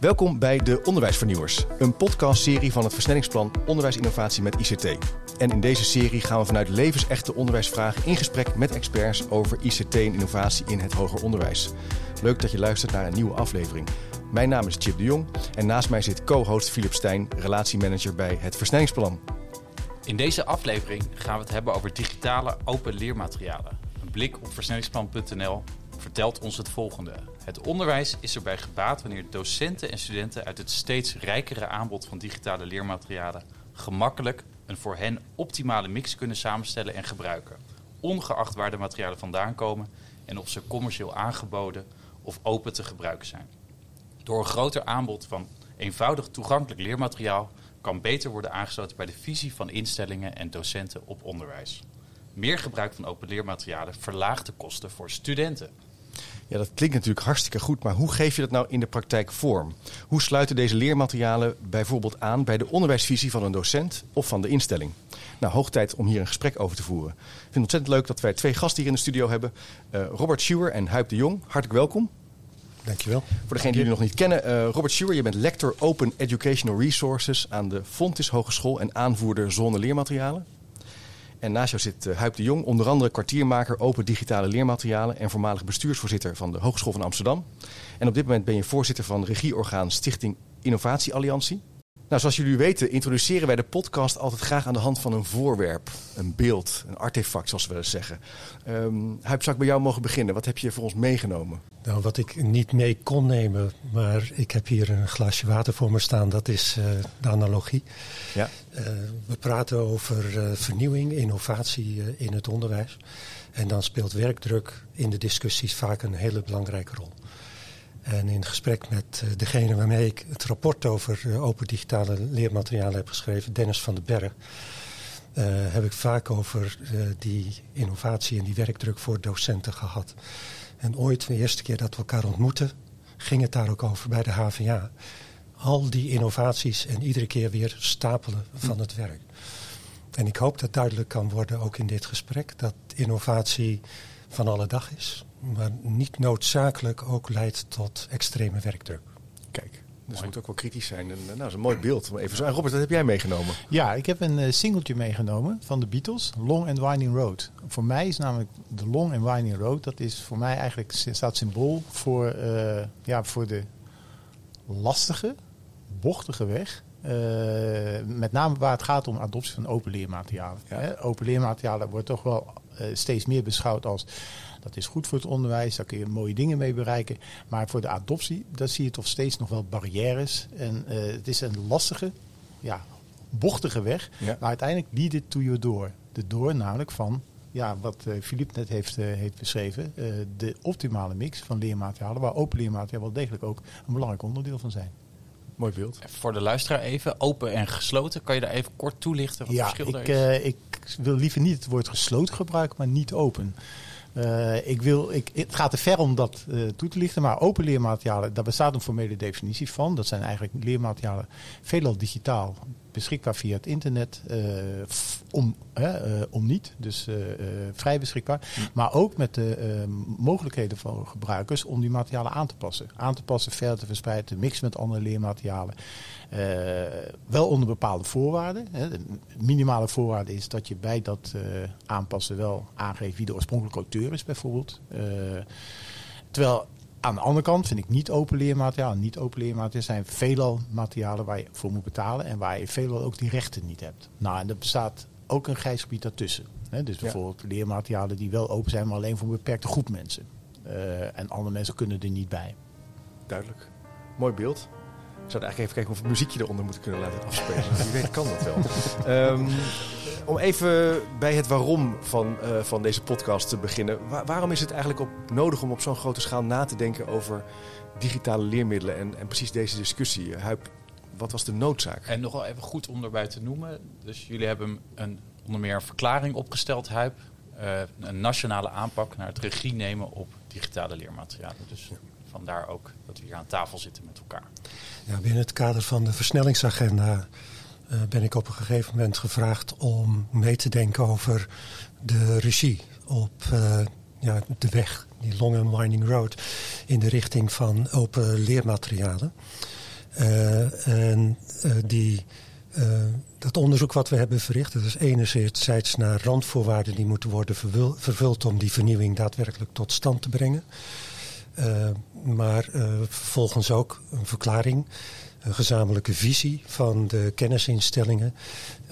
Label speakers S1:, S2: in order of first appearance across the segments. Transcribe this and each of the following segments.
S1: Welkom bij de Onderwijsvernieuwers, een podcastserie van het versnellingsplan Onderwijsinnovatie met ICT. En in deze serie gaan we vanuit levensechte onderwijsvragen in gesprek met experts over ICT en innovatie in het hoger onderwijs. Leuk dat je luistert naar een nieuwe aflevering. Mijn naam is Chip de Jong en naast mij zit co-host Philip Stijn, relatiemanager bij het Versnellingsplan.
S2: In deze aflevering gaan we het hebben over digitale open leermaterialen. Een blik op versnellingsplan.nl vertelt ons het volgende. Het onderwijs is erbij gebaat wanneer docenten en studenten uit het steeds rijkere aanbod van digitale leermaterialen gemakkelijk een voor hen optimale mix kunnen samenstellen en gebruiken, ongeacht waar de materialen vandaan komen en of ze commercieel aangeboden of open te gebruiken zijn. Door een groter aanbod van eenvoudig toegankelijk leermateriaal kan beter worden aangesloten bij de visie van instellingen en docenten op onderwijs. Meer gebruik van open leermaterialen verlaagt de kosten voor studenten.
S1: Ja, dat klinkt natuurlijk hartstikke goed, maar hoe geef je dat nou in de praktijk vorm? Hoe sluiten deze leermaterialen bijvoorbeeld aan bij de onderwijsvisie van een docent of van de instelling? Nou, hoog tijd om hier een gesprek over te voeren. Ik vind het ontzettend leuk dat wij twee gasten hier in de studio hebben. Uh, Robert Schuwer en Huip de Jong. Hartelijk welkom.
S3: Dankjewel.
S1: Voor degenen die jullie nog niet kennen, uh, Robert Schuwer, je bent lector Open Educational Resources aan de Fontis Hogeschool en aanvoerder Zone Leermaterialen. En naast jou zit uh, Huip de Jong, onder andere kwartiermaker open digitale leermaterialen en voormalig bestuursvoorzitter van de Hogeschool van Amsterdam. En op dit moment ben je voorzitter van regieorgaan Stichting Innovatie Alliantie. Nou, zoals jullie weten, introduceren wij de podcast altijd graag aan de hand van een voorwerp, een beeld, een artefact, zoals we wel eens zeggen. Um, Huip, zou ik bij jou mogen beginnen? Wat heb je voor ons meegenomen?
S3: Nou, wat ik niet mee kon nemen, maar ik heb hier een glaasje water voor me staan, dat is uh, de analogie. Ja. Uh, we praten over uh, vernieuwing, innovatie in het onderwijs. En dan speelt werkdruk in de discussies vaak een hele belangrijke rol. En in gesprek met degene waarmee ik het rapport over open digitale leermaterialen heb geschreven, Dennis van den Berg, uh, heb ik vaak over die innovatie en die werkdruk voor docenten gehad. En ooit, de eerste keer dat we elkaar ontmoetten, ging het daar ook over bij de HVA. Al die innovaties en iedere keer weer stapelen van het werk. En ik hoop dat duidelijk kan worden, ook in dit gesprek, dat innovatie van alle dag is, maar niet noodzakelijk ook leidt tot extreme werkdruk.
S1: Kijk, dus het moet ook wel kritisch zijn. En, nou, dat is een mooi beeld. Even zo. En Robert, wat heb jij meegenomen?
S4: Ja, ik heb een uh, singeltje meegenomen van de Beatles, Long and Winding Road. Voor mij is namelijk de Long and Winding Road, dat is voor mij eigenlijk staat symbool voor, uh, ja, voor de lastige, bochtige weg. Uh, met name waar het gaat om adoptie van open leermaterialen. Ja. Hè? Open leermaterialen wordt toch wel steeds meer beschouwd als dat is goed voor het onderwijs, daar kun je mooie dingen mee bereiken. Maar voor de adoptie, daar zie je toch steeds nog wel barrières. En uh, het is een lastige, ja, bochtige weg. Ja. Maar uiteindelijk lead it to your door. De door namelijk van ja, wat uh, Philippe net heeft, uh, heeft beschreven, uh, de optimale mix van leermaterialen, waar open leermaterialen wel degelijk ook een belangrijk onderdeel van zijn.
S1: Mooi beeld.
S2: Voor de luisteraar even, open en gesloten. Kan je daar even kort toelichten wat
S4: ja,
S2: het verschil
S4: ik,
S2: daar is?
S4: ik wil liever niet het woord gesloten gebruiken, maar niet open. Uh, ik wil, ik, het gaat te ver om dat uh, toe te lichten, maar open leermaterialen, daar bestaat een formele definitie van. Dat zijn eigenlijk leermaterialen veelal digitaal, beschikbaar via het internet, uh, om, om niet, dus vrij beschikbaar. Hm. Maar ook met de mogelijkheden van gebruikers om die materialen aan te passen. Aan te passen, verder te verspreiden, te mixen met andere leermaterialen. Wel onder bepaalde voorwaarden. Hè. De minimale voorwaarde is dat je bij dat aanpassen wel aangeeft wie de oorspronkelijke auteur is, bijvoorbeeld. Terwijl aan de andere kant vind ik niet open leermateriaal. Niet open leermateriaal zijn veelal materialen waar je voor moet betalen en waar je veelal ook die rechten niet hebt. Nou, en er bestaat ook een grijs gebied daartussen. Hè. Dus bijvoorbeeld ja. leermaterialen die wel open zijn, maar alleen voor een beperkte groep mensen. en andere mensen kunnen er niet bij.
S1: Duidelijk. Mooi beeld. Ik zou eigenlijk even kijken of muziekje eronder moeten kunnen laten afspelen. Wie weet kan dat wel. Um, om even bij het waarom van, uh, van deze podcast te beginnen. Wa waarom is het eigenlijk op, nodig om op zo'n grote schaal na te denken over digitale leermiddelen en, en precies deze discussie? Huip, wat was de noodzaak?
S2: En nog wel even goed om erbij te noemen. Dus jullie hebben een, onder meer een verklaring opgesteld, Huip. Uh, een nationale aanpak naar het regie nemen op digitale leermaterialen. Dus ja. Vandaar ook dat we hier aan tafel zitten met elkaar.
S3: Ja, binnen het kader van de versnellingsagenda uh, ben ik op een gegeven moment gevraagd om mee te denken over de regie op uh, ja, de weg, die long and winding road, in de richting van open leermaterialen. en die, dat onderzoek wat we hebben verricht, dat is enerzijds naar randvoorwaarden die moeten worden vervuld om die vernieuwing daadwerkelijk tot stand te brengen. Maar vervolgens ook een verklaring een gezamenlijke visie van de kennisinstellingen,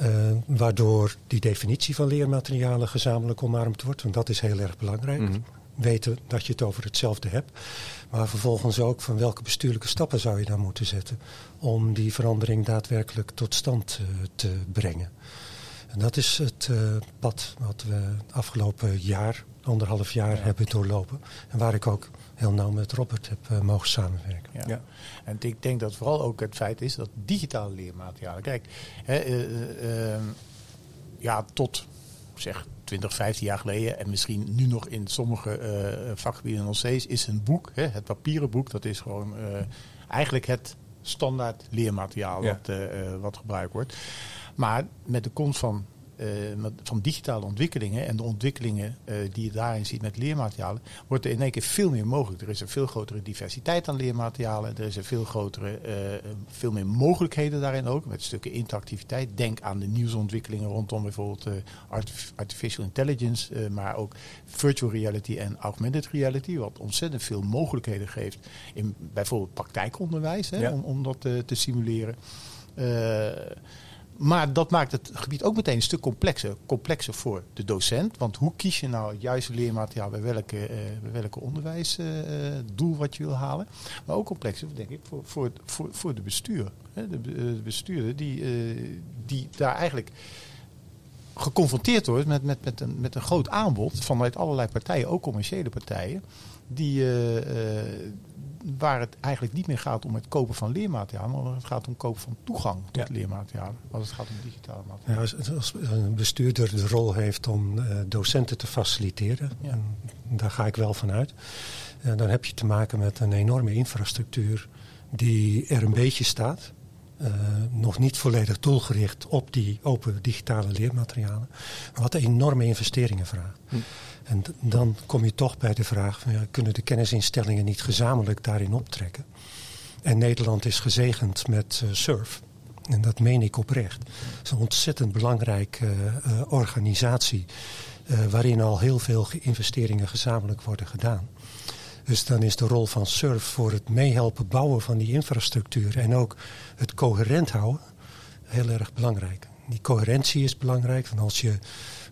S3: uh, waardoor die definitie van leermaterialen gezamenlijk omarmd wordt. Want dat is heel erg belangrijk. Mhm. Weten dat je het over hetzelfde hebt. Maar vervolgens ook van welke bestuurlijke stappen zou je dan moeten zetten om die verandering daadwerkelijk tot stand uh, te brengen. En dat is het uh, pad wat we afgelopen jaar, anderhalf jaar, hebben doorlopen. En waar ik ook heel nauw met Robert heb uh, mogen samenwerken.
S4: Ja. ja. En ik denk dat vooral ook het feit is dat digitale leermaterialen. Kijk, hè, uh, uh, ja, tot zeg 20, 15 jaar geleden en misschien nu nog in sommige vakgebieden nog steeds, is een boek, hè, het papieren boek, dat is gewoon eigenlijk het standaard leermateriaal ja. wat, wat gebruikt wordt. Maar met de komst van van digitale ontwikkelingen en de ontwikkelingen uh, die je daarin ziet met leermaterialen, wordt er in één keer veel meer mogelijk. Er is een veel grotere diversiteit aan leermaterialen. Er is een veel grotere, uh, veel meer mogelijkheden daarin ook, met stukken interactiviteit. Denk aan de nieuwsontwikkelingen rondom bijvoorbeeld artificial intelligence, maar ook virtual reality en augmented reality, wat ontzettend veel mogelijkheden geeft in bijvoorbeeld praktijkonderwijs, hè, om, om dat te simuleren. Maar dat maakt het gebied ook meteen een stuk complexer. Complexer voor de docent. Want hoe kies je nou het juiste leermateriaal bij welke, uh, bij welke onderwijsdoel uh, wat je wil halen. Maar ook complexer, denk ik, voor, voor, voor, voor de bestuur. De, de bestuurder die, die daar eigenlijk geconfronteerd wordt met, met, met, een, met een groot aanbod vanuit allerlei partijen, ook commerciële partijen. Die, waar het eigenlijk niet meer gaat om het kopen van leermateriaal, maar het gaat om kopen van toegang tot ja. leermateriaal. Als het gaat om digitale materiaal.
S3: Ja, als, een bestuurder de rol heeft om uh, docenten te faciliteren, ja. en daar ga ik wel van uit, uh, dan heb je te maken met een enorme infrastructuur die er een beetje staat. Uh, nog niet volledig doelgericht op die open digitale leermaterialen. Wat enorme investeringen vraagt. Hm. En dan kom je toch bij de vraag: van, kunnen de kennisinstellingen niet gezamenlijk daarin optrekken? En Nederland is gezegend met uh, SURF. En dat meen ik oprecht. Het is een ontzettend belangrijke uh, organisatie. Uh, waarin al heel veel investeringen gezamenlijk worden gedaan. Dus dan is de rol van SURF voor het meehelpen bouwen van die infrastructuur en ook het coherent houden heel erg belangrijk. Die coherentie is belangrijk, want als je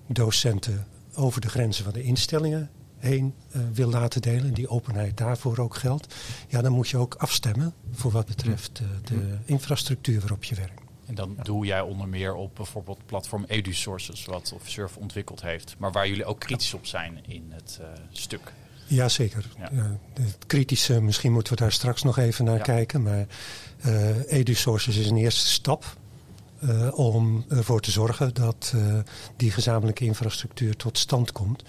S3: docenten over de grenzen van de instellingen heen uh, wil laten delen, die openheid daarvoor ook geldt, ja, dan moet je ook afstemmen voor wat betreft uh, de infrastructuur waarop je werkt.
S2: En dan doe jij onder meer op bijvoorbeeld platform EduSources, wat Surf ontwikkeld heeft, maar waar jullie ook kritisch op zijn in het uh, stuk.
S3: Jazeker. Ja. Ja, het kritische, misschien moeten we daar straks nog even naar ja. kijken, maar EduSources is een eerste stap uh, om ervoor te zorgen dat uh, die gezamenlijke infrastructuur tot stand komt.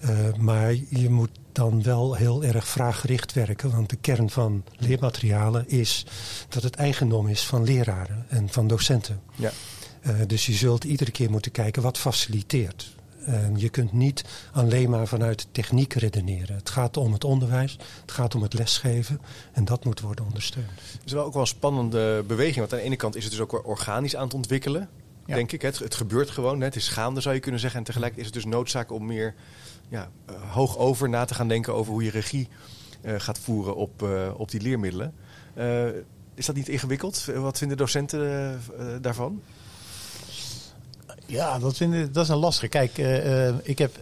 S3: Uh, maar je moet dan wel heel erg vraaggericht werken, want de kern van leermaterialen is dat het eigendom is van leraren en van docenten. Ja. dus je zult iedere keer moeten kijken wat faciliteert. En je kunt niet alleen maar vanuit techniek redeneren. Het gaat om het onderwijs, het gaat om het lesgeven en dat moet worden ondersteund.
S1: Het is wel ook wel een spannende beweging, want aan de ene kant is het dus ook wel organisch aan het ontwikkelen. Ja. Denk ik. Het, het, gebeurt gewoon. Het is gaande, zou je kunnen zeggen. En tegelijk is het dus noodzaak om meer ja, uh, hoog over na te gaan denken over hoe je regie uh, gaat voeren op, uh, op die leermiddelen. is dat niet ingewikkeld? Wat vinden docenten daarvan?
S4: Ja, dat, vind ik, dat is een lastige. Kijk, uh, uh, ik heb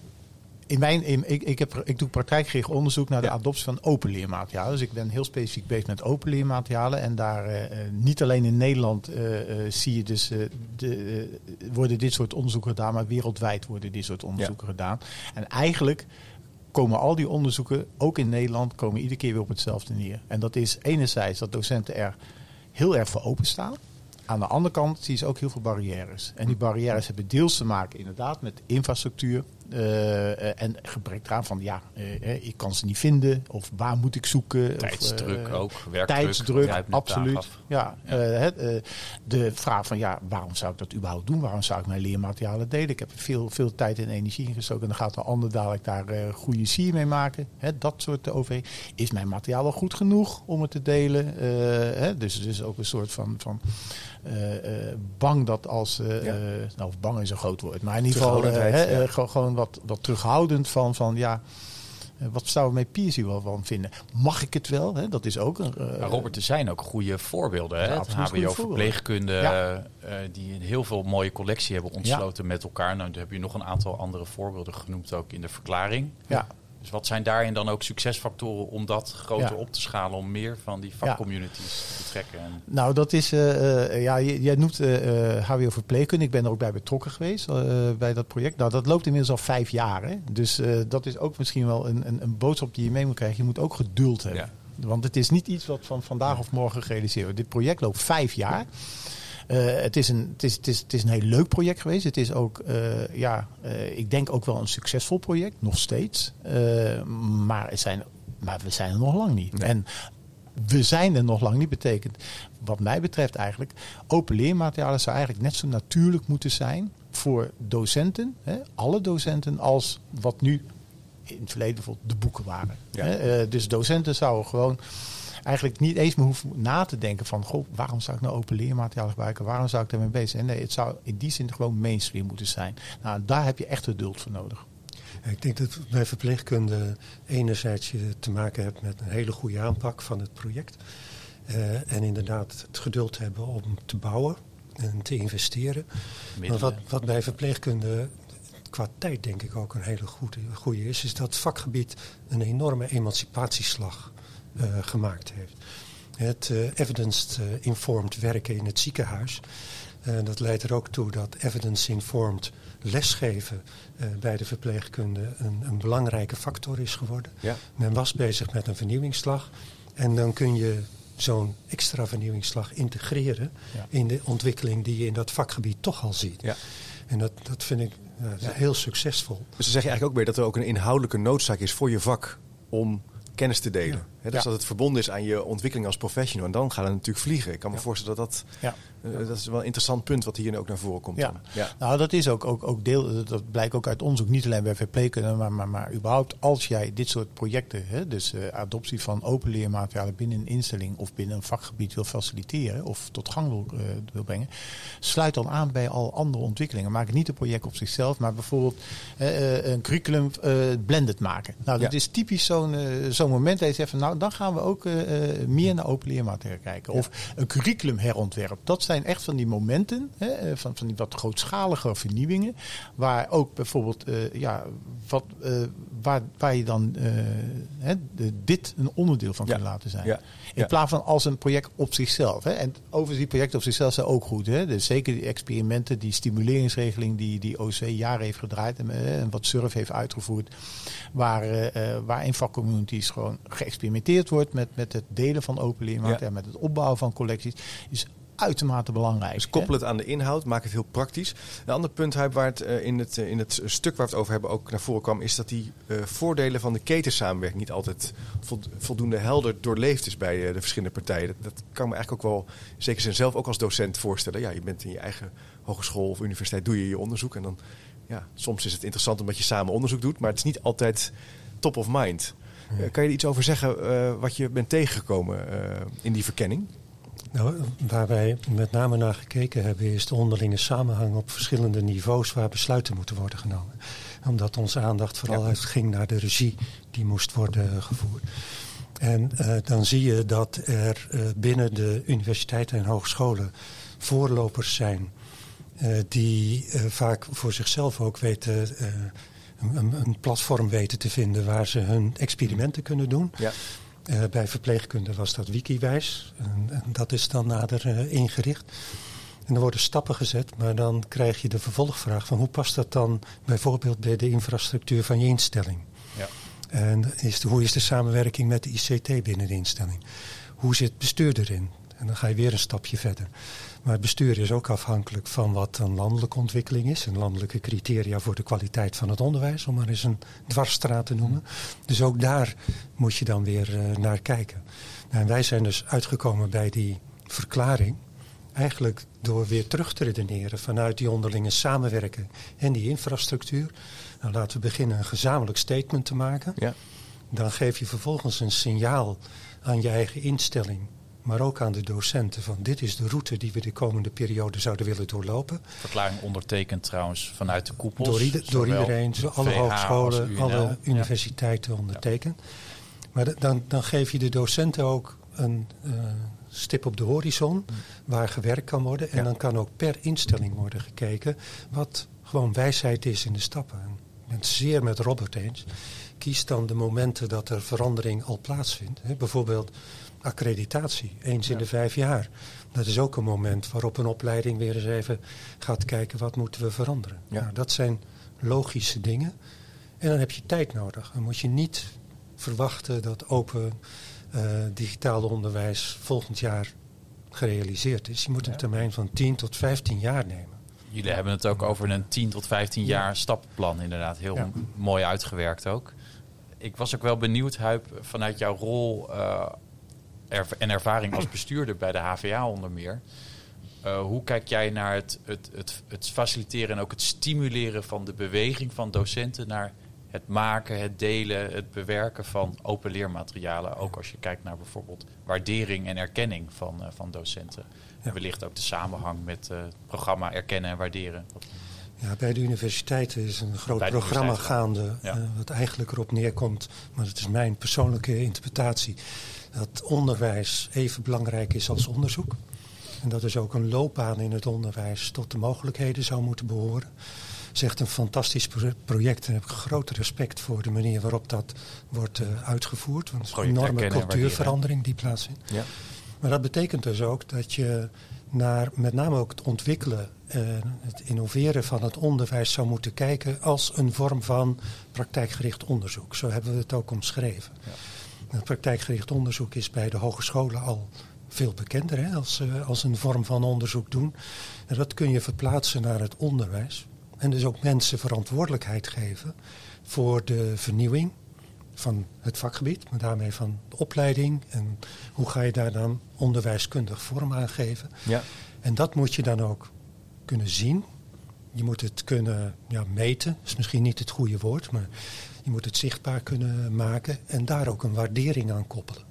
S4: in mijn, in, ik, ik, heb, ik doe praktijkgericht onderzoek naar de ja. adoptie van open leermaterialen. Dus ik ben heel specifiek bezig met open leermaterialen. En daar uh, niet alleen in Nederland zie je dus, de, worden dit soort onderzoeken gedaan, maar wereldwijd worden dit soort onderzoeken ja. gedaan. En eigenlijk komen al die onderzoeken, ook in Nederland, komen iedere keer weer op hetzelfde neer. En dat is enerzijds dat docenten er heel erg voor openstaan. Aan de andere kant zie je ook heel veel barrières. En die barrières hebben deels te maken inderdaad met infrastructuur. uh, en gebrek eraan van ja, uh, ik kan ze niet vinden of waar moet ik zoeken.
S2: Tijdsdruk
S4: of,
S2: ook, werkdruk.
S4: Tijdsdruk, absoluut. Ja, de vraag van ja, waarom zou ik dat überhaupt doen? Waarom zou ik mijn leermaterialen delen? Ik heb veel, veel tijd en energie ingestoken en dan gaat de ander dadelijk daar goede sier mee maken. Hè, dat soort overwegingen. Is mijn materiaal wel goed genoeg om het te delen? Hè, dus het is ook een soort van, van bang dat als. Uh, ja. nou, bang is een groot woord. Maar in ieder geval ja. gewoon wat, wat terughoudend van, van ja. Wat zouden mijn peers hier wel van vinden? Mag ik het wel? Hè? Dat is ook een.
S2: Uh, Robert, er zijn ook goede voorbeelden. Hè? het HBO-verpleegkunde, ja. uh, die een heel veel mooie collectie hebben ontsloten met elkaar. Nou, daar heb je nog een aantal andere voorbeelden genoemd, ook in de verklaring.
S4: Ja.
S2: Dus wat zijn daarin dan ook succesfactoren om dat groter op te schalen, om meer van die vakcommunities te betrekken? En...
S4: Nou, dat is, uh, ja, jij noemt uh, HBO Verpleegkunde. Ik ben er ook bij betrokken geweest bij dat project. Nou, dat loopt inmiddels al vijf jaar. Hè? Dus dat is ook misschien wel een, een, een, boodschap die je mee moet krijgen. Je moet ook geduld hebben. Want het is niet iets wat van vandaag of morgen gerealiseerd wordt. Dit project loopt vijf jaar. Uh, het, is een, het, is, het, is, het is een heel leuk project geweest. Het is ook, uh, ja, uh, ik denk ook wel een succesvol project, nog steeds. maar, het zijn, maar we zijn er nog lang niet. Nee. En we zijn er nog lang niet betekent, wat mij betreft eigenlijk, open leermaterialen zou eigenlijk net zo natuurlijk moeten zijn voor docenten, hè, alle docenten, als wat nu in het verleden bijvoorbeeld de boeken waren. Ja. Hè, dus docenten zouden gewoon eigenlijk niet eens meer hoeven na te denken van... Goh, waarom zou ik nou open leermateriaal gebruiken? Waarom zou ik daarmee bezig zijn? Nee, het zou in die zin gewoon mainstream moeten zijn. Nou, daar heb je echt geduld voor nodig.
S3: Ik denk dat bij verpleegkunde enerzijds je te maken hebt met een hele goede aanpak van het project. Uh, en inderdaad het geduld hebben om te bouwen en te investeren. Maar wat, wat bij verpleegkunde qua tijd denk ik ook een hele goede, goede is, is dat vakgebied een enorme emancipatieslag gemaakt heeft. Het uh, evidence-informed werken in het ziekenhuis. Dat leidt er ook toe dat evidence-informed lesgeven bij de verpleegkunde een, een, belangrijke factor is geworden.
S1: Ja.
S3: Men was bezig met een vernieuwingsslag. En dan kun je zo'n extra vernieuwingsslag integreren ja. in de ontwikkeling die je in dat vakgebied toch al ziet.
S1: Ja.
S3: En dat, dat vind ik heel succesvol.
S1: Dus dan zeg je eigenlijk ook weer dat er ook een inhoudelijke noodzaak is voor je vak om kennis te delen. Ja. dus dat het verbonden is aan je ontwikkeling als professional. En dan gaat het natuurlijk vliegen. Ik kan me voorstellen dat dat... Uh, dat is wel een interessant punt wat hier ook naar voren komt.
S4: Ja.
S1: ja.
S4: Nou, dat is ook, ook, ook deel... Dat blijkt ook uit onderzoek. Niet alleen bij verpleegkunde, maar, maar, maar überhaupt als jij dit soort projecten... Hè, dus uh, adoptie van open leermaterialen binnen een instelling... of binnen een vakgebied wil faciliteren... of tot gang wil, uh, wil brengen... sluit dan aan bij al andere ontwikkelingen. Maak niet een project op zichzelf... maar bijvoorbeeld een curriculum blended maken. Nou, dat is typisch zo'n zo'n moment dat je zegt... Van, nou, dan gaan we ook meer naar open leermateriaal kijken. Of een curriculum herontwerp. Dat zijn echt van die momenten, hè, van, van die wat grootschalige vernieuwingen, waar ook bijvoorbeeld, uh, ja, wat, uh, waar, waar je dan uh, hè, de, dit een onderdeel van ja. kunt laten zijn.
S1: Ja.
S4: In plaats van als een project op zichzelf. Hè. En overigens, die projecten op zichzelf zijn ook goed. Hè. Dus zeker die experimenten, die stimuleringsregeling die, die OC jaren heeft gedraaid en, en wat SURF heeft uitgevoerd, waar, waar in vakcommunities gewoon geëxperimenteerd wordt met, met het delen van open leermateriaal, met het opbouwen van collecties, is uitermate belangrijk.
S1: Dus koppel het aan de inhoud, maak het heel praktisch. Een ander punt waar het uh, in, het, uh, in het stuk waar we het over hebben ook naar voren kwam, is dat die uh, voordelen van de ketensamenwerking niet altijd voldoende helder doorleefd is bij de verschillende partijen. Dat, dat, kan me eigenlijk ook wel, zeker zijn zelf ook als docent voorstellen. Ja, je bent in je eigen hogeschool of universiteit, doe je je onderzoek en dan, ja, soms is het interessant omdat je samen onderzoek doet, maar het is niet altijd top of mind. Ja. kan je er iets over zeggen wat je bent tegengekomen in die verkenning?
S3: Nou, waar wij met name naar gekeken hebben, is de onderlinge samenhang op verschillende niveaus waar besluiten moeten worden genomen. Omdat onze aandacht vooral ja. uitging naar de regie die moest worden gevoerd. En uh, dan zie je dat er uh, binnen de universiteiten en hogescholen voorlopers zijn uh, die vaak voor zichzelf ook weten. Een, een, platform weten te vinden waar ze hun experimenten kunnen doen.
S1: Ja.
S3: Uh, bij verpleegkunde was dat Wikiwijs. En, en dat is dan nader uh, ingericht. En er worden stappen gezet, maar dan krijg je de vervolgvraag van hoe past dat dan bijvoorbeeld bij de infrastructuur van je instelling?
S1: Ja.
S3: En is de, hoe is de samenwerking met de ICT binnen de instelling? Hoe zit bestuur erin? En dan ga je weer een stapje verder. Maar het bestuur is ook afhankelijk van wat een landelijke ontwikkeling is. En landelijke criteria voor de kwaliteit van het onderwijs, om maar eens een dwarsstraat te noemen. Dus ook daar moet je dan weer uh, naar kijken. Nou, en wij zijn dus uitgekomen bij die verklaring. Eigenlijk door weer terug te redeneren vanuit die onderlinge samenwerking en die infrastructuur. Nou, laten we beginnen een gezamenlijk statement te maken. Ja. Dan geef je vervolgens een signaal aan je eigen instelling maar ook aan de docenten van dit is de route die we de komende periode zouden willen doorlopen.
S2: Verklaring ondertekend trouwens vanuit de koepels.
S3: Door, door iedereen, alle hogescholen, alle universiteiten ondertekend. Maar dan, dan geef je de docenten ook een uh, stip op de horizon waar gewerkt kan worden. En dan kan ook per instelling worden gekeken wat gewoon wijsheid is in de stappen. ik ben het zeer met Robert eens. Kies dan de momenten dat er verandering al plaatsvindt. bijvoorbeeld accreditatie, eens in de vijf jaar. Dat is ook een moment waarop een opleiding weer eens even gaat kijken wat moeten we veranderen. Ja. Nou, dat zijn logische dingen. En dan heb je tijd nodig. Dan moet je niet verwachten dat open uh, digitale onderwijs volgend jaar gerealiseerd is. Je moet een termijn van 10 tot 15 jaar nemen.
S2: Jullie hebben het ook over een 10 tot 15 jaar stappenplan, inderdaad. Heel mooi uitgewerkt ook. Ik was ook wel benieuwd, Huip, vanuit jouw rol uh, en ervaring als bestuurder bij de HVA onder meer. Uh, hoe kijk jij naar het, het, het, het, faciliteren en ook het stimuleren van de beweging van docenten naar het maken, het delen, het bewerken van open leermaterialen? Ook als je kijkt naar bijvoorbeeld waardering en erkenning van, uh, van docenten. Ja. Wellicht ook de samenhang met uh, het programma Erkennen en Waarderen.
S3: Ja, bij de universiteiten is een groot programma gaande, ja. wat eigenlijk erop neerkomt, maar het is mijn persoonlijke interpretatie dat onderwijs even belangrijk is als onderzoek. En dat is ook een loopbaan in het onderwijs tot de mogelijkheden zou moeten behoren. Het is echt een fantastisch project. Daar heb ik groot respect voor de manier waarop dat wordt uh, uitgevoerd. Want het is een enorme cultuurverandering die plaatsvindt. Ja. Maar dat betekent dus ook dat je naar met name ook het ontwikkelen en het innoveren van het onderwijs zou moeten kijken als een vorm van praktijkgericht onderzoek. Zo hebben we het ook omschreven. Ja. Het praktijkgericht onderzoek is bij de hogescholen al veel bekender hè, als, uh, als een vorm van onderzoek doen. En dat kun je verplaatsen naar het onderwijs. En dus ook mensen verantwoordelijkheid geven voor de vernieuwing van het vakgebied, maar daarmee van de opleiding. En hoe ga je daar dan onderwijskundig vorm aan geven. Ja. En dat moet je dan ook kunnen zien. Je moet het kunnen ja, meten, dat is misschien niet het goede woord, maar je moet het zichtbaar kunnen maken en daar ook een waardering aan koppelen.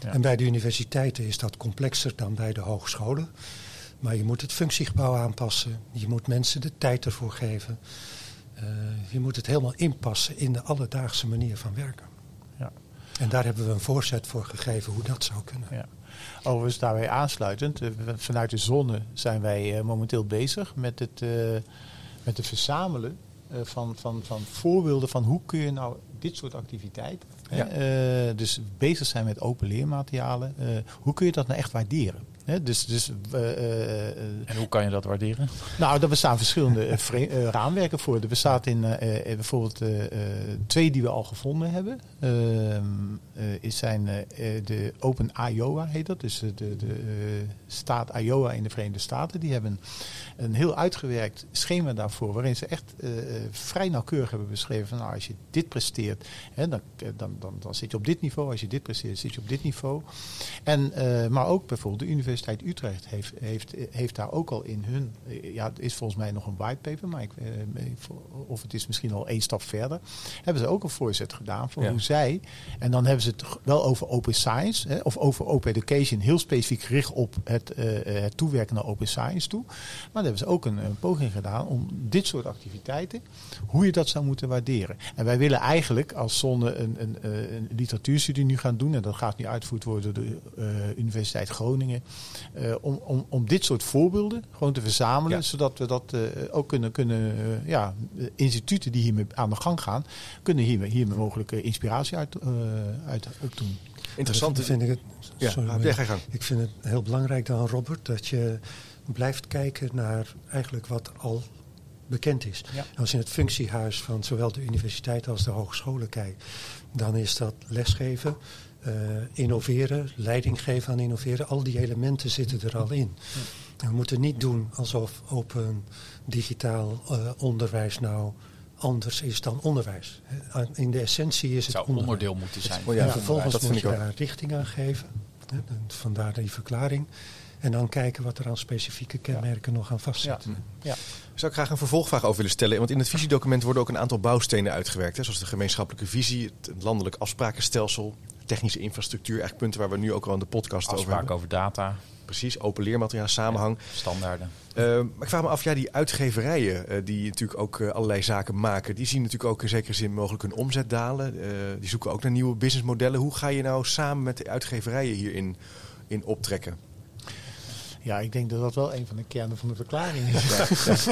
S3: Ja. En bij de universiteiten is dat complexer dan bij de hogescholen. Maar je moet het functiegebouw aanpassen. Je moet mensen de tijd ervoor geven. Uh, je moet het helemaal inpassen in de alledaagse manier van werken. Ja. En daar hebben we een voorzet voor gegeven hoe dat zou kunnen. Ja.
S4: Overigens daarbij aansluitend, uh, vanuit de zonne zijn wij uh, momenteel bezig met het, met het verzamelen eh, van, van, van voorbeelden van hoe kun je nou dit soort activiteiten, ja. uh, dus bezig zijn met open leermaterialen, uh, hoe kun je dat nou echt waarderen? Dus, dus,
S2: en hoe kan je dat waarderen?
S4: Nou, er bestaan verschillende raamwerken voor. Er bestaat in bijvoorbeeld twee die we al gevonden hebben. is zijn de Open Iowa heet dat. Dus de, de staat Iowa in de Verenigde Staten. Die hebben een heel uitgewerkt schema daarvoor, waarin ze echt vrij nauwkeurig hebben beschreven van nou, als je dit presteert, hè, dan, eh, dan, dan, dan zit je op dit niveau. Als je dit presteert, zit je op dit niveau. En, maar ook bijvoorbeeld de Universiteit Utrecht heeft, heeft, heeft daar ook al in hun, ja, het is volgens mij nog een whitepaper, maar ik, of het is misschien al één stap verder, hebben ze ook een voorzet gedaan voor hoe zij, en dan hebben ze het wel over open science, hè, of over open education, heel specifiek gericht op het, het toewerken naar open science toe. Maar hebben ze ook een, een, poging gedaan om dit soort activiteiten, hoe je dat zou moeten waarderen. En wij willen eigenlijk als Zonne een, een, een literatuurstudie nu gaan doen, en dat gaat nu uitgevoerd worden door de uh, Universiteit Groningen, uh, om, om, om dit soort voorbeelden gewoon te verzamelen, zodat we dat uh, ook kunnen, kunnen ja, instituten die hiermee aan de gang gaan, kunnen hier, hier mogelijke inspiratie uit, uit doen.
S1: Interessant vind ik het. Ja, sorry,
S3: ja, ik vind het heel belangrijk dan, Robert, dat je blijft kijken naar eigenlijk wat al bekend is. Als je in het functiehuis van zowel de universiteit als de hogescholen kijkt, dan is dat lesgeven, innoveren, leiding geven aan innoveren. Al die elementen zitten er al in. We moeten niet doen alsof open digitaal onderwijs nou anders is dan onderwijs. In de essentie is het
S2: zou onderdeel moeten zijn.
S3: Oh ja, vervolgens dat moet je daar richting aan geven. Vandaar die verklaring. En dan kijken wat er aan specifieke kenmerken nog aan vastzitten.
S1: Ja. Zou ik graag een vervolgvraag over willen stellen. Want in het visiedocument worden ook een aantal bouwstenen uitgewerkt. Hè, zoals de gemeenschappelijke visie, het landelijk afsprakenstelsel, technische infrastructuur. Eigenlijk punten waar we nu ook al in de podcast over hebben.
S2: over data.
S1: Precies, open leermateriaal, samenhang.
S2: standaarden.
S1: Uh, maar ik vraag me af, ja, die uitgeverijen uh, die natuurlijk ook uh, allerlei zaken maken, die zien natuurlijk ook in zekere zin mogelijk hun omzet dalen. die zoeken ook naar nieuwe businessmodellen. Hoe ga je nou samen met de uitgeverijen hierin in optrekken?
S4: Ja, ik denk dat dat wel een van de kernen van de verklaring is.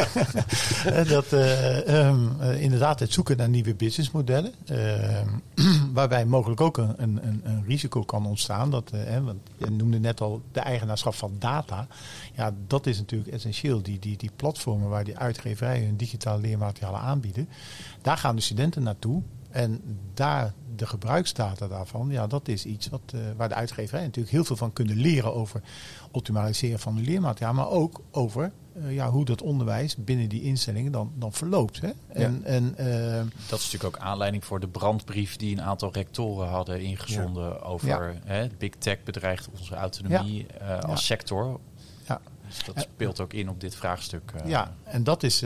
S4: dat uh, um, inderdaad het zoeken naar nieuwe businessmodellen. Uh, waarbij mogelijk ook een, een, een, risico kan ontstaan. Dat, uh, want je noemde net al de eigenaarschap van data. Ja, dat is natuurlijk essentieel. Die, die, die platformen waar die uitgeverijen hun digitale leermaterialen aanbieden. Daar gaan de studenten naartoe. En daar de gebruiksdata daarvan, ja, dat is iets wat, uh, waar de uitgeverijen natuurlijk heel veel van kunnen leren over optimaliseren van de leermateriaal, maar ook over uh, ja, hoe dat onderwijs binnen die instellingen dan, dan verloopt. Hè? En,
S2: ja. en, uh, dat is natuurlijk ook aanleiding voor de brandbrief die een aantal rectoren hadden ingezonden ja. over ja. hè, big tech bedreigt onze autonomie als sector. Ja. Dus dat speelt ook in op dit vraagstuk.
S4: Ja, en dat is.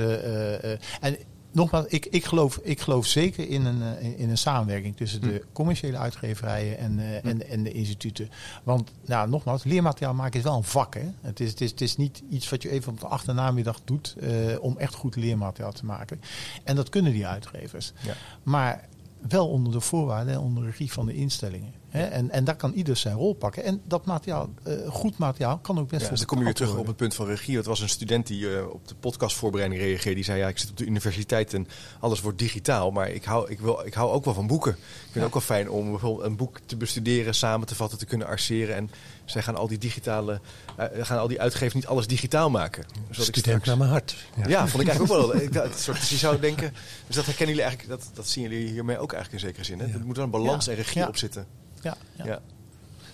S4: en nogmaals, ik, ik, geloof, ik geloof zeker in een, eh, in een samenwerking tussen de hm. commerciële uitgeverijen en, uh, en, en de instituten. Want nou, nogmaals, leermateriaal maken is wel een vak. Hè? Het, is, het, is, het is niet iets wat je even op de achternamiddag doet uh, om echt goed leermateriaal te maken. En dat kunnen die uitgevers. Ja. Maar wel onder de voorwaarden en onder de regie van de instellingen. Hè? En, en daar kan ieder zijn rol pakken. En dat materiaal, uh, goed materiaal, kan ook best
S1: ja,
S4: dus
S1: dan kom je weer terug op het punt van regie. Het was een student die uh, op de podcastvoorbereiding reageerde. Die zei, ja, ik zit op de universiteit en alles wordt digitaal. Maar ik hou, ik wil, ik hou ook wel van boeken. Ik vind het ook wel fijn om bijvoorbeeld een boek te bestuderen, samen te vatten, te kunnen arceren. En zij gaan al die digitale, uh, gaan al die uitgevers niet alles digitaal maken.
S3: Dus student naar mijn hart.
S1: Ja. ja. vond ik eigenlijk ook wel. Ik, dat, soort, dus je zou denken, dus dat herkennen jullie eigenlijk, dat, dat zien jullie hiermee ook eigenlijk in zekere zin. Hè? Ja. Er moet wel een balans en regie op zitten.
S4: Ja, ja.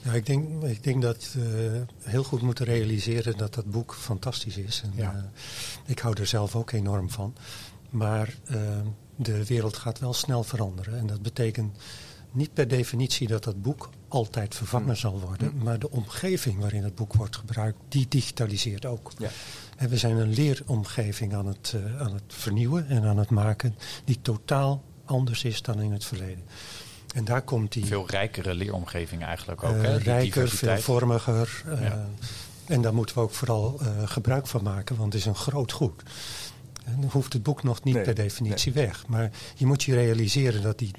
S4: ja.
S3: ik, denk, ik denk dat we uh, heel goed moeten realiseren dat dat boek fantastisch is. En, ja. uh, ik hou er zelf ook enorm van. Maar uh, de wereld gaat wel snel veranderen. En dat betekent niet per definitie dat dat boek altijd vervangen mm. zal worden. Mm. Maar de omgeving waarin het boek wordt gebruikt, die digitaliseert ook. Ja. En we zijn een leeromgeving aan het, aan het vernieuwen en aan het maken die totaal anders is dan in het verleden. En daar komt die...
S2: Veel rijkere leeromgeving eigenlijk ook. Uh,
S3: hè? rijker, veelvormiger. Uh, ja. En daar moeten we ook vooral uh, gebruik van maken, want het is een groot goed. En dan hoeft het boek nog niet nee, per definitie nee. weg. Maar je moet je realiseren dat die,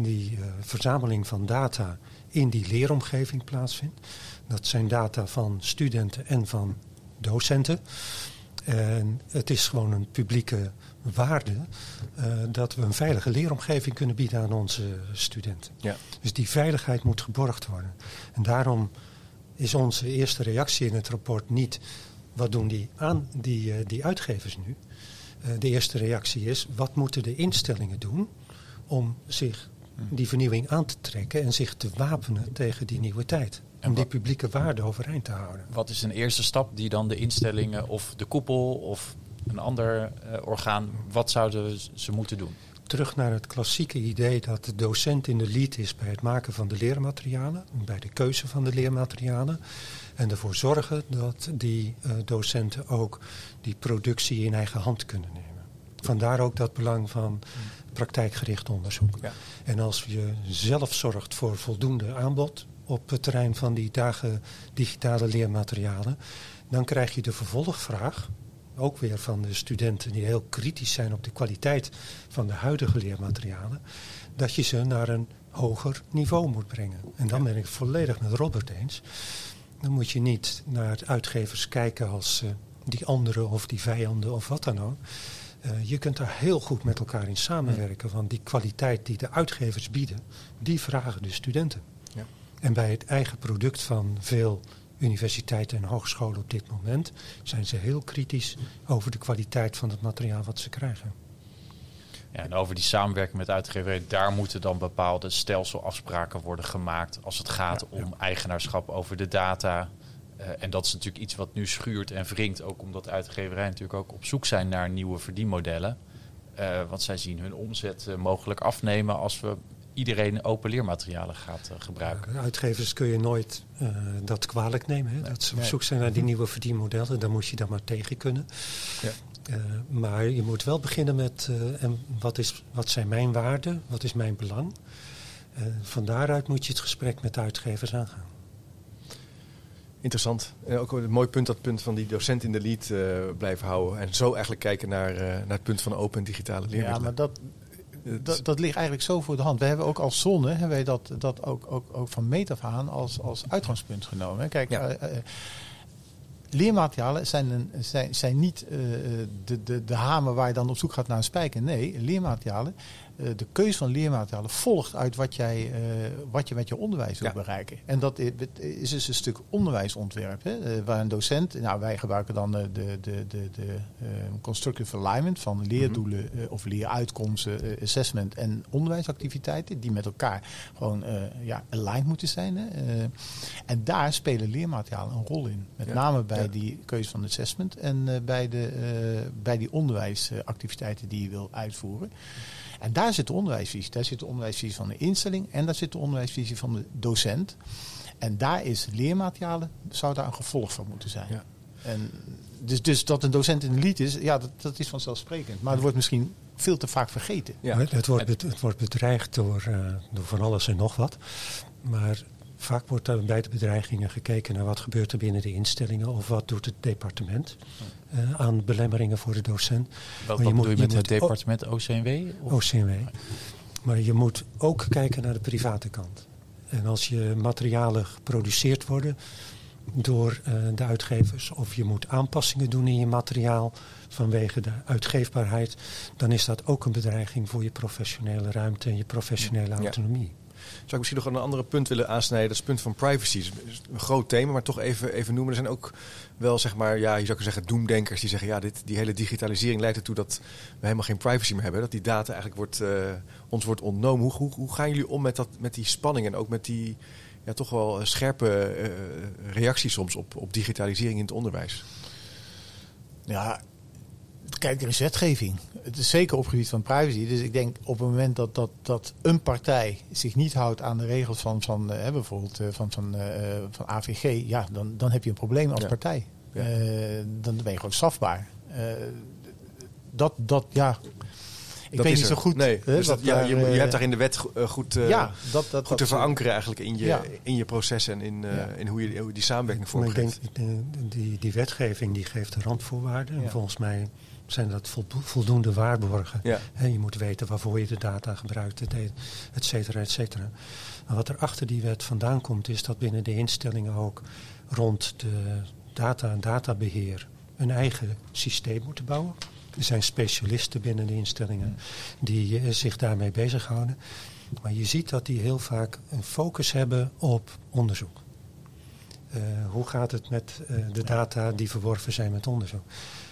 S3: die verzameling van data in die leeromgeving plaatsvindt. Dat zijn data van studenten en van docenten. En het is gewoon een publieke waarde uh, dat we een veilige leeromgeving kunnen bieden aan onze studenten. Ja. Dus die veiligheid moet geborgd worden. En daarom is onze eerste reactie in het rapport niet wat doen die, aan, die, uh, die uitgevers nu. Uh, de eerste reactie is wat moeten de instellingen doen om zich die vernieuwing aan te trekken en zich te wapenen tegen die nieuwe tijd. Om die publieke waarde overeind te houden.
S2: Wat is een eerste stap die dan de instellingen of de koepel of een ander uh, orgaan, wat zouden ze moeten doen?
S3: Terug naar het klassieke idee dat de docent in de lead is bij het maken van de leermaterialen, bij de keuze van de leermaterialen. En ervoor zorgen dat die uh, docenten ook die productie in eigen hand kunnen nemen. Vandaar ook dat belang van praktijkgericht onderzoek. Ja. En als je zelf zorgt voor voldoende aanbod op het terrein van die dagen digitale leermaterialen, dan krijg je de vervolgvraag ook weer van de studenten die heel kritisch zijn op de kwaliteit van de huidige leermaterialen, dat je ze naar een hoger niveau moet brengen. En dan ben ik volledig met Robert eens. Dan moet je niet naar uitgevers kijken als uh, die anderen of die vijanden of wat dan ook. Uh, je kunt daar heel goed met elkaar in samenwerken, want die kwaliteit die de uitgevers bieden, die vragen de studenten. En bij het eigen product van veel universiteiten en hogescholen op dit moment zijn ze heel kritisch over de kwaliteit van het materiaal wat ze krijgen.
S2: Ja, en over die samenwerking met uitgeverij, daar moeten dan bepaalde stelselafspraken worden gemaakt als het gaat om eigenaarschap over de data. Uh, en dat is natuurlijk iets wat nu schuurt en wringt, ook omdat uitgeverijen natuurlijk ook op zoek zijn naar nieuwe verdienmodellen. Uh, want zij zien hun omzet uh, mogelijk afnemen als we iedereen open leermaterialen gaat gebruiken.
S3: Ja, uitgevers kun je nooit dat kwalijk nemen. Hè? Nee, dat ze op zoek zijn naar die nieuwe verdienmodellen. Daar moet je dan maar tegen kunnen. Ja. Uh, maar je moet wel beginnen met uh, en wat, is, wat zijn mijn waarden, wat is mijn belang. Uh, van daaruit moet je het gesprek met de uitgevers aangaan.
S1: Interessant. En ook een mooi punt, dat punt van die docent in de lead blijven houden. En zo eigenlijk kijken naar, naar het punt van open en digitale leermiddelen.
S4: Ja, maar dat, dat, dat, ligt eigenlijk zo voor de hand. We hebben ook als zonne hebben wij dat, dat ook, ook, ook van meet af aan als, als uitgangspunt genomen. Kijk, ja leermaterialen zijn, een, zijn, zijn niet uh, de, de, de hamer waar je dan op zoek gaat naar een spijker. Nee, leermaterialen de keuze van leermaterialen volgt uit wat, jij, uh, wat je met je onderwijs wil ja. bereiken. En dat is, dus een stuk onderwijsontwerp. Hè, uh, waar een docent, nou wij gebruiken dan de, de, de, de, de constructive alignment van leerdoelen mm -hmm. of leeruitkomsten, assessment en onderwijsactiviteiten, die met elkaar gewoon ja, aligned moeten zijn. Hè. en daar spelen leermaterialen een rol in. Met ja. name bij ja. die keuze van assessment en bij, de, bij die onderwijsactiviteiten die je wil uitvoeren. En daar zit de onderwijsvisie. Daar zit de onderwijsvisie van de instelling en daar zit de onderwijsvisie van de docent. En daar is leermaterialen, zou daar een gevolg van moeten zijn. Ja. En dus, dus dat een docent in de lied is, ja, dat, dat is vanzelfsprekend. Maar het wordt misschien veel te vaak vergeten.
S3: Ja. Het, het, wordt, het wordt bedreigd door, uh, door van alles en nog wat. Maar vaak wordt er bij de bedreigingen gekeken naar wat gebeurt er binnen de instellingen of wat doet het departement uh, aan belemmeringen voor de docent.
S2: Wat, wat moet, doe je met je het departement OCNW?
S3: Of? Maar je moet ook kijken naar de private kant. En als je materialen geproduceerd worden door uh, de uitgevers of je moet aanpassingen doen in je materiaal vanwege de uitgeefbaarheid, dan is dat ook een bedreiging voor je professionele ruimte en je professionele autonomie.
S1: Ja. Zou ik misschien nog een andere punt willen aansnijden. Dat is het punt van privacy. Dat is een groot thema, maar toch even, even noemen. Er zijn ook wel, zeg maar, ja, je zou zeggen, doemdenkers die zeggen... ja, dit, die hele digitalisering leidt ertoe dat we helemaal geen privacy meer hebben. Dat die data eigenlijk wordt, uh, ons wordt ontnomen. Hoe, hoe, hoe gaan jullie om met, dat, met die spanning en ook met die ja, toch wel scherpe uh, reacties soms op, op digitalisering in het onderwijs?
S4: Ja, kijk, er is wetgeving. Het is zeker op het gebied van privacy. Dus ik denk op het moment dat, dat, dat een partij zich niet houdt aan de regels van, van uh, bijvoorbeeld uh, van, van, uh, van AVG, ja, dan, dan heb je een probleem als ja. partij. Ja. dan ben je gewoon strafbaar. dat, dat, ja. Ik
S1: dat
S4: weet
S1: is
S4: niet zo goed.
S1: Nee, dus dat, ja, je, je, hebt daar in de wet goed,
S4: ja, dat, dat,
S1: goed te verankeren eigenlijk in je, ja. in je proces en in, in hoe je hoe die samenwerking vormgeeft.
S3: Ik denk, die, die wetgeving die geeft de randvoorwaarden. En volgens mij zijn dat voldoende waarborgen. Ja. je moet weten waarvoor je de data gebruikt, et cetera, et cetera. Maar wat er achter die wet vandaan komt, is dat binnen de instellingen ook rond de data en databeheer een eigen systeem moeten bouwen. Er zijn specialisten binnen de instellingen die uh, zich daarmee bezighouden. Maar je ziet dat die heel vaak een focus hebben op onderzoek. Uh, hoe gaat het met uh, de data die verworven zijn met onderzoek?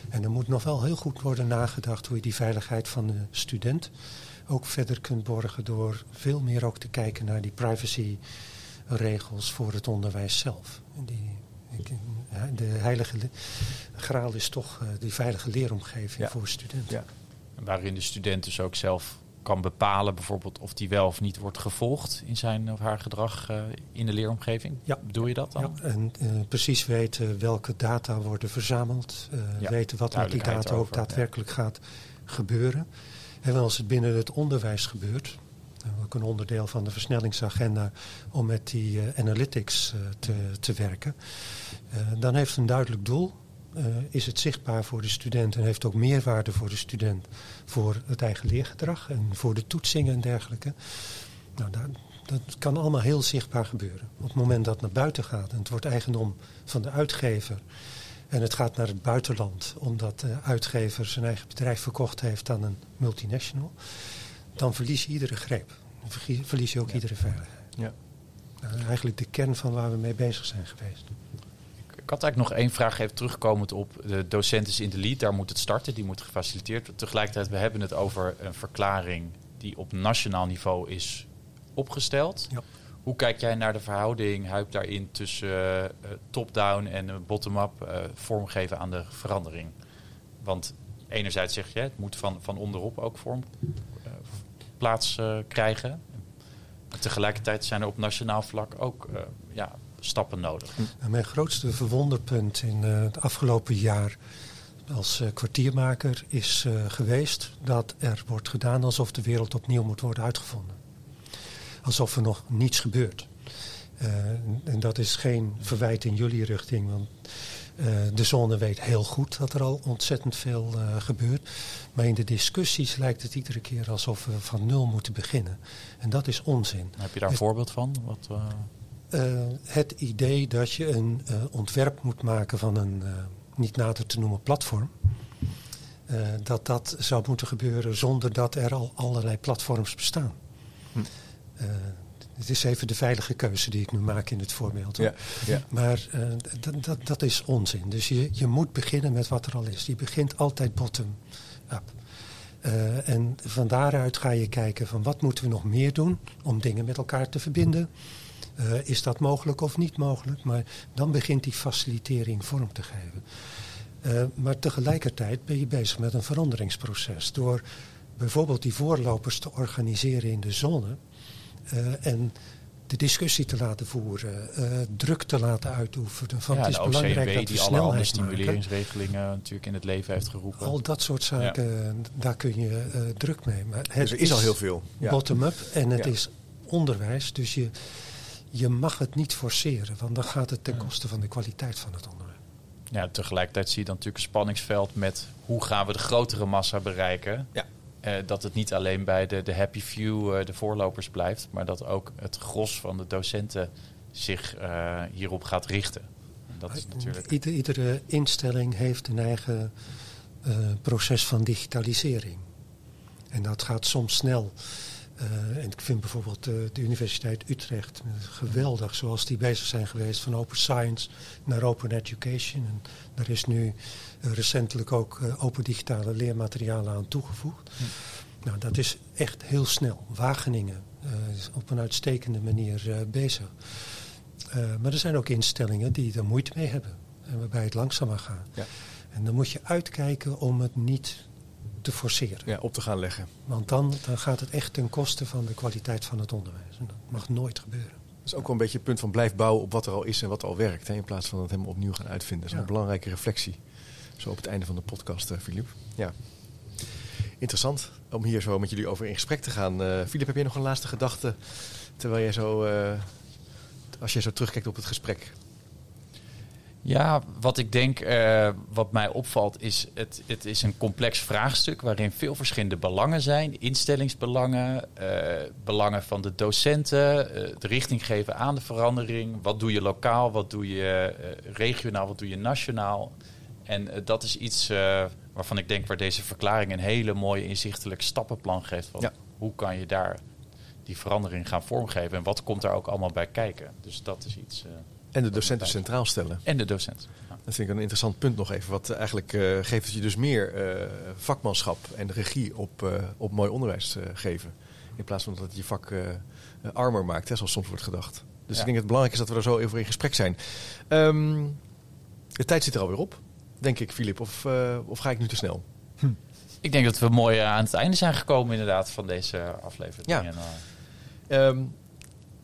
S3: En er moet nog wel heel goed worden nagedacht hoe je die veiligheid van de student ook verder kunt borgen door veel meer ook te kijken naar die privacyregels voor het onderwijs zelf. Die, de heilige graal is toch uh, die veilige leeromgeving ja. voor studenten. Ja.
S2: Waarin de student dus ook zelf kan bepalen bijvoorbeeld of die wel of niet wordt gevolgd in zijn of haar gedrag uh, in de leeromgeving. Ja. Bedoel je dat dan?
S3: Ja, en uh, precies weten welke data worden verzameld. Ja. Weten wat met die data ook daadwerkelijk ja. gaat gebeuren. En als het binnen het onderwijs gebeurt, ook een onderdeel van de versnellingsagenda om met die analytics te, te werken, dan heeft het een duidelijk doel. Uh, is het zichtbaar voor de student en heeft ook meerwaarde voor de student voor het eigen leergedrag en voor de toetsingen en dergelijke. Nou, dat, dat kan allemaal heel zichtbaar gebeuren. Op het moment dat het naar buiten gaat en het wordt eigendom van de uitgever en het gaat naar het buitenland omdat de uitgever zijn eigen bedrijf verkocht heeft aan een multinational, dan verlies je iedere greep. Dan verlies je ook ja. iedere veiligheid. Ja. Nou, eigenlijk de kern van waar we mee bezig zijn geweest
S2: Ik had eigenlijk nog één vraag even terugkomend op de docenten in de lead. Daar moet het starten, die moet gefaciliteerd worden. Tegelijkertijd, we hebben het over een verklaring die op nationaal niveau is opgesteld. Ja. Hoe kijk jij naar de verhouding, Huip, daarin tussen uh, top-down en bottom-up uh, vormgeven aan de verandering? Want enerzijds zeg je, het moet van, van onderop ook vorm uh, plaats krijgen. Tegelijkertijd zijn er op nationaal vlak ook ja, stappen nodig.
S3: Mijn grootste verwonderpunt in het afgelopen jaar als kwartiermaker is geweest dat er wordt gedaan alsof de wereld opnieuw moet worden uitgevonden alsof er nog niets gebeurt. Uh, en dat is geen verwijt in jullie richting, want uh, de zone weet heel goed dat er al ontzettend veel uh, gebeurt. Maar in de discussies lijkt het iedere keer alsof we van nul moeten beginnen. En dat is onzin.
S2: Heb je daar een voorbeeld van? Wat,
S3: het idee dat je een ontwerp moet maken van een niet nader te noemen platform. dat dat zou moeten gebeuren zonder dat er al allerlei platforms bestaan. Hm. Het is even de veilige keuze die ik nu maak in het voorbeeld. Ja, ja. Maar uh, dat, dat is onzin. Dus je, je moet beginnen met wat er al is. Je begint altijd bottom-up. Uh, en van daaruit ga je kijken van wat moeten we nog meer doen om dingen met elkaar te verbinden. Uh, is dat mogelijk of niet mogelijk? Maar dan begint die facilitering vorm te geven. Uh, maar tegelijkertijd ben je bezig met een veranderingsproces. Door bijvoorbeeld die voorlopers te organiseren in de zone uh, en de discussie te laten voeren, uh, druk te laten uitoefenen.
S2: Van ja, het is belangrijk dat die alle stimuleringsregelingen natuurlijk in het leven heeft geroepen.
S3: Al dat soort zaken, daar kun je uh, druk mee.
S1: Maar het dus er is, al heel veel.
S3: Ja. Bottom-up en het is onderwijs. Dus je, je mag het niet forceren, want dan gaat het ten koste van de kwaliteit van het onderwijs.
S2: Ja, tegelijkertijd zie je dan natuurlijk een spanningsveld met hoe gaan we de grotere massa bereiken. Ja. Uh, dat het niet alleen bij de, de happy few, uh, de voorlopers blijft, maar dat ook het gros van de docenten zich uh, hierop gaat richten. Dat is natuurlijk...
S3: Ieder, iedere instelling heeft een eigen proces van digitalisering. En dat gaat soms snel. En ik vind bijvoorbeeld de Universiteit Utrecht geweldig, zoals die bezig zijn geweest van open science naar open education. En er is nu eh, recentelijk ook eh, open digitale leermaterialen aan toegevoegd. Nou, dat is echt heel snel. Wageningen is op een uitstekende manier bezig. maar er zijn ook instellingen die er moeite mee hebben. En waarbij het langzamer gaat. Ja. En dan moet je uitkijken om het niet te forceren.
S1: Ja, op te gaan leggen.
S3: Want dan, dan gaat het echt ten koste van de kwaliteit van het onderwijs. En dat mag nooit gebeuren.
S1: Dat is ook wel een beetje het punt van blijf bouwen op wat er al is en wat al werkt. Hè, in plaats van het helemaal opnieuw gaan uitvinden. Dat is een belangrijke reflectie. Zo op het einde van de podcast, Filip. Uh, ja. Interessant om hier zo met jullie over in gesprek te gaan. Filip, uh, heb jij nog een laatste gedachte terwijl jij zo, uh, als jij zo terugkijkt op het gesprek?
S2: Ja, wat ik denk, uh, wat mij opvalt, is het, het is een complex vraagstuk waarin veel verschillende belangen zijn. Instellingsbelangen, uh, belangen van de docenten, uh, de richting geven aan de verandering. Wat doe je lokaal, wat doe je regionaal, wat doe je nationaal. En dat is iets waarvan ik denk waar deze verklaring een hele mooie inzichtelijk stappenplan geeft. Van ja. Hoe kan je daar die verandering gaan vormgeven en wat komt daar ook allemaal bij kijken. Dus dat is iets.
S1: En de docenten centraal stellen.
S2: En de docent.
S1: Ja. Dat vind ik een interessant punt nog even. Wat eigenlijk geeft het je dus meer vakmanschap en regie op, op mooi onderwijs geven. In plaats van dat het je vak armer maakt, hè, zoals soms wordt gedacht. Dus ja. ik denk dat het belangrijk is dat we er zo over in gesprek zijn. Um, de tijd zit er alweer op denk ik, Filip. Of, uh, of ga ik nu te snel?
S2: Hm. Ik denk dat we mooi aan het einde zijn gekomen inderdaad van deze aflevering.
S1: Ja. En, uh... um,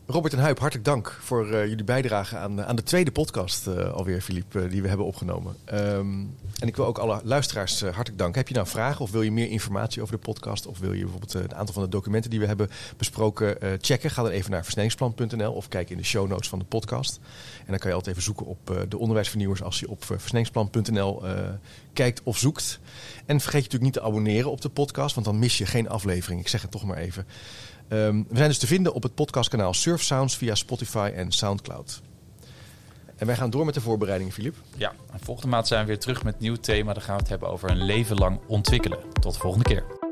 S1: Robert en Huip, hartelijk dank voor uh, jullie bijdrage aan, aan de tweede podcast uh, alweer, Filip, die we hebben opgenomen. Um, en ik wil ook alle luisteraars hartelijk danken. Heb je nou vragen of wil je meer informatie over de podcast? Of wil je bijvoorbeeld een aantal van de documenten die we hebben besproken checken? Ga dan even naar versnellingsplan.nl of kijk in de show notes van de podcast. En dan kan je altijd even zoeken op de onderwijsvernieuwers als je op versnellingsplan.nl kijkt of zoekt. En vergeet je natuurlijk niet te abonneren op de podcast, want dan mis je geen aflevering. Ik zeg het toch maar even. Um, we zijn dus te vinden op het podcastkanaal Surf Sounds via Spotify en Soundcloud. En wij gaan door met de voorbereidingen, Filip.
S2: Ja, en volgende maand zijn we weer terug met nieuw thema. Dan gaan we het hebben over een leven lang ontwikkelen. Tot de volgende keer.